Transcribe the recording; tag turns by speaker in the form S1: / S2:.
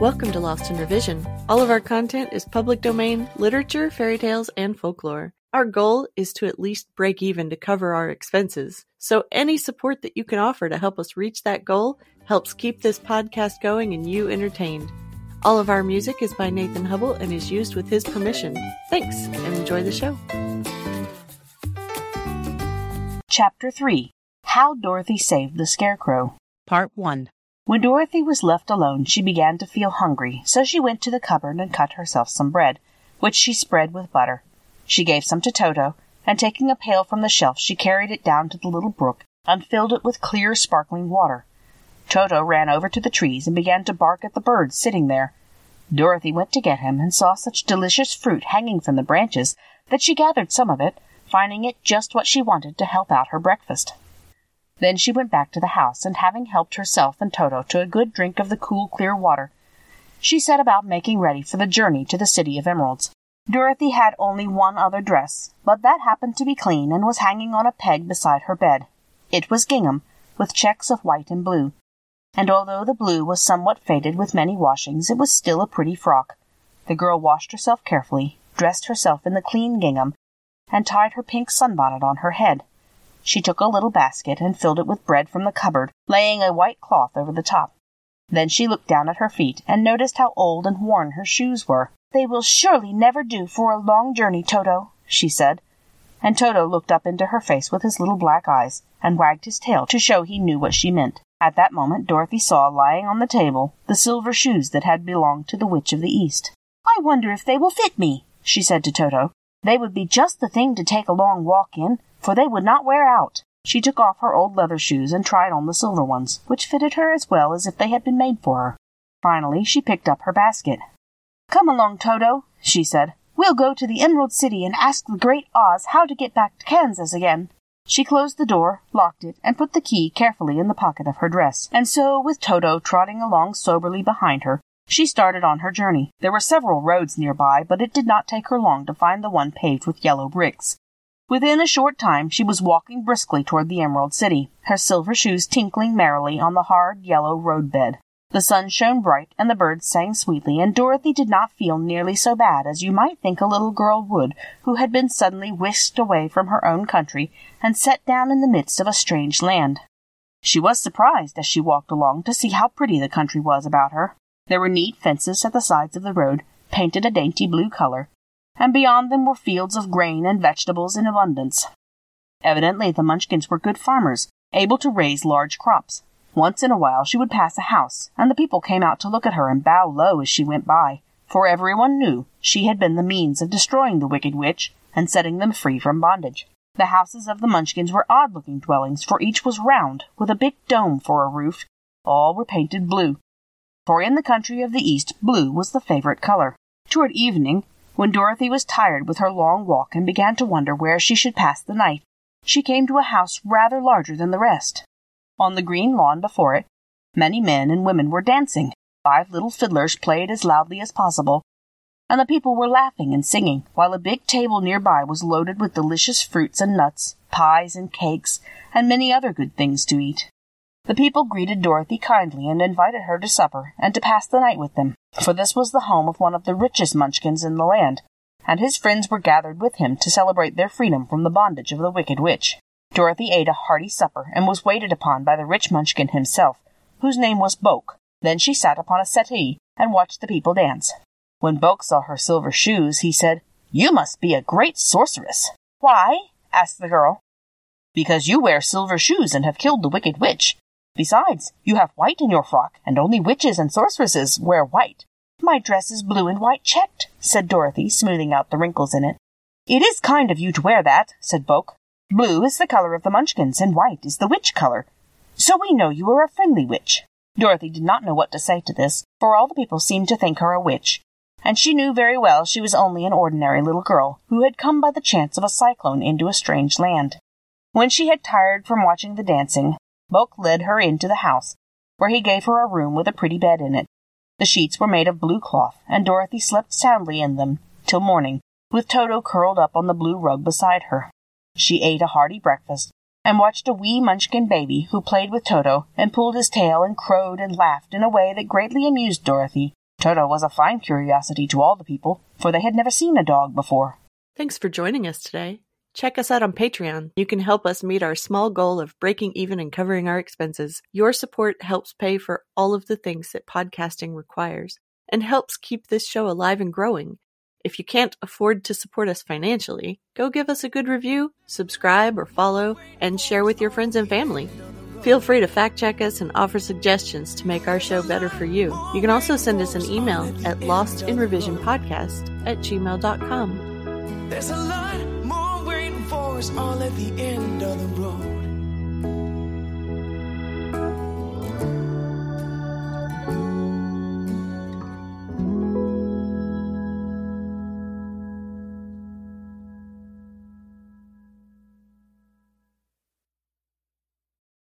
S1: Welcome to Lost in Revision. All of our content is public domain, literature, fairy tales, and folklore. Our goal is to at least break even to cover our expenses. So any support that you can offer to help us reach that goal helps keep this podcast going and you entertained. All of our music is by Nathan Hubble and is used with his permission. Thanks and enjoy the show.
S2: Chapter 3 How Dorothy Saved the Scarecrow
S3: Part 1
S2: When Dorothy was left alone, she began to feel hungry, so she went to the cupboard and cut herself some bread, which she spread with butter. She gave some to Toto, and taking a pail from the shelf, she carried it down to the little brook and filled it with clear, sparkling water. Toto ran over to the trees and began to bark at the birds sitting there. Dorothy went to get him and saw such delicious fruit hanging from the branches that she gathered some of it, finding it just what she wanted to help out her breakfast. Then she went back to the house, and having helped herself and Toto to a good drink of the cool, clear water, she set about making ready for the journey to the City of Emeralds. Dorothy had only one other dress, but that happened to be clean and was hanging on a peg beside her bed. It was gingham, with checks of white and blue, and although the blue was somewhat faded with many washings, it was still a pretty frock. The girl washed herself carefully, dressed herself in the clean gingham, and tied her pink sunbonnet on her head. She took a little basket and filled it with bread from the cupboard, laying a white cloth over the top. Then she looked down at her feet and noticed how old and worn her shoes were. They will surely never do for a long journey, Toto, she said. And Toto looked up into her face with his little black eyes and wagged his tail to show he knew what she meant. At that moment Dorothy saw lying on the table the silver shoes that had belonged to the Witch of the East. I wonder if they will fit me, she said to Toto. They would be just the thing to take a long walk in, for they would not wear out. She took off her old leather shoes and tried on the silver ones, which fitted her as well as if they had been made for her. Finally, she picked up her basket. Come along, Toto, she said. We'll go to the Emerald City and ask the Great Oz how to get back to Kansas again. She closed the door, locked it, and put the key carefully in the pocket of her dress. And so, with Toto trotting along soberly behind her, she started on her journey. There were several roads nearby, but it did not take her long to find the one paved with yellow bricks. Within a short time she was walking briskly toward the Emerald City, her silver shoes tinkling merrily on the hard yellow roadbed. The sun shone bright and the birds sang sweetly, and Dorothy did not feel nearly so bad as you might think a little girl would who had been suddenly whisked away from her own country and set down in the midst of a strange land. She was surprised as she walked along to see how pretty the country was about her. There were neat fences at the sides of the road, painted a dainty blue color, and beyond them were fields of grain and vegetables in abundance. Evidently the Munchkins were good farmers, able to raise large crops. Once in a while she would pass a house, and the people came out to look at her and bow low as she went by, for everyone knew she had been the means of destroying the wicked witch and setting them free from bondage. The houses of the Munchkins were odd looking dwellings, for each was round, with a big dome for a roof. All were painted blue, for in the country of the East blue was the favorite color. Toward evening when Dorothy was tired with her long walk and began to wonder where she should pass the night, she came to a house rather larger than the rest. On the green lawn before it, many men and women were dancing. Five little fiddlers played as loudly as possible, and the people were laughing and singing, while a big table nearby was loaded with delicious fruits and nuts, pies and cakes, and many other good things to eat. The people greeted Dorothy kindly and invited her to supper and to pass the night with them, for this was the home of one of the richest Munchkins in the land, and his friends were gathered with him to celebrate their freedom from the bondage of the wicked witch. Dorothy ate a hearty supper and was waited upon by the rich Munchkin himself, whose name was Boq. Then she sat upon a settee and watched the people dance. When Boq saw her silver shoes, he said, You must be a great sorceress. Why? asked the girl. Because you wear silver shoes and have killed the wicked witch, Besides, you have white in your frock, and only witches and sorceresses wear white. My dress is blue and white checked, said Dorothy, smoothing out the wrinkles in it. It is kind of you to wear that, said Boq. Blue is the color of the Munchkins, and white is the witch color. So we know you are a friendly witch. Dorothy did not know what to say to this, for all the people seemed to think her a witch, and she knew very well she was only an ordinary little girl who had come by the chance of a cyclone into a strange land. When she had tired from watching the dancing, Boq led her into the house, where he gave her a room with a pretty bed in it. The sheets were made of blue cloth, and Dorothy slept soundly in them till morning, with Toto curled up on the blue rug beside her. She ate a hearty breakfast, and watched a wee Munchkin baby who played with Toto and pulled his tail and crowed and laughed in a way that greatly amused Dorothy, Toto was a fine curiosity to all the people, for they had never seen a dog before.
S1: Thanks for joining us today. Check us out on Patreon. You can help us meet our small goal of breaking even and covering our expenses. Your support helps pay for all of the things that podcasting requires and helps keep this show alive and growing. If you can't afford to support us financially, go give us a good review, subscribe or follow, and share with your friends and family. Feel free to fact check us and offer suggestions to make our show better for you. You can also send us an email at lostinrevisionpodcast at gmail.com.
S3: There's a lot waiting all at the end of the road.